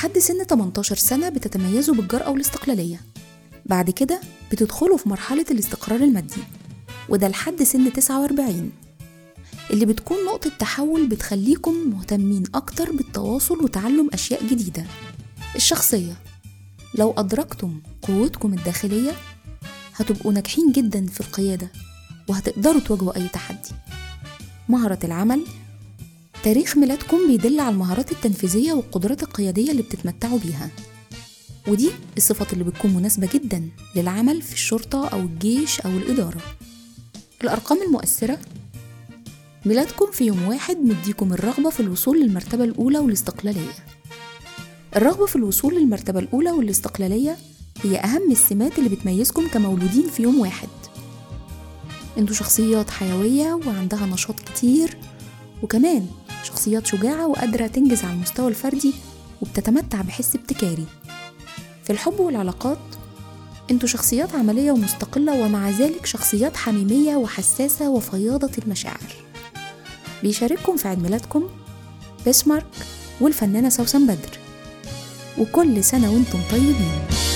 لحد سن 18 سنة بتتميزوا بالجرأة والاستقلالية. بعد كده بتدخلوا في مرحلة الاستقرار المادي وده لحد سن 49 اللي بتكون نقطة تحول بتخليكم مهتمين أكتر بالتواصل وتعلم أشياء جديدة. الشخصية. لو أدركتم قوتكم الداخلية هتبقوا ناجحين جدا في القيادة وهتقدروا تواجهوا أي تحدي. مهرة العمل تاريخ ميلادكم بيدل على المهارات التنفيذية والقدرات القيادية اللي بتتمتعوا بيها. ودي الصفات اللي بتكون مناسبة جدا للعمل في الشرطة أو الجيش أو الإدارة. الأرقام المؤثرة ميلادكم في يوم واحد مديكم الرغبة في الوصول للمرتبة الأولى والاستقلالية. الرغبة في الوصول للمرتبة الأولى والاستقلالية هي أهم السمات اللي بتميزكم كمولودين في يوم واحد. أنتوا شخصيات حيوية وعندها نشاط كتير وكمان شخصيات شجاعة وقادرة تنجز على المستوى الفردي وبتتمتع بحس ابتكاري. في الحب والعلاقات أنتوا شخصيات عملية ومستقلة ومع ذلك شخصيات حميمية وحساسة وفياضة المشاعر. بيشارككم في عيد ميلادكم بيسمارك والفنانة سوسن بدر. وكل سنة وأنتم طيبين.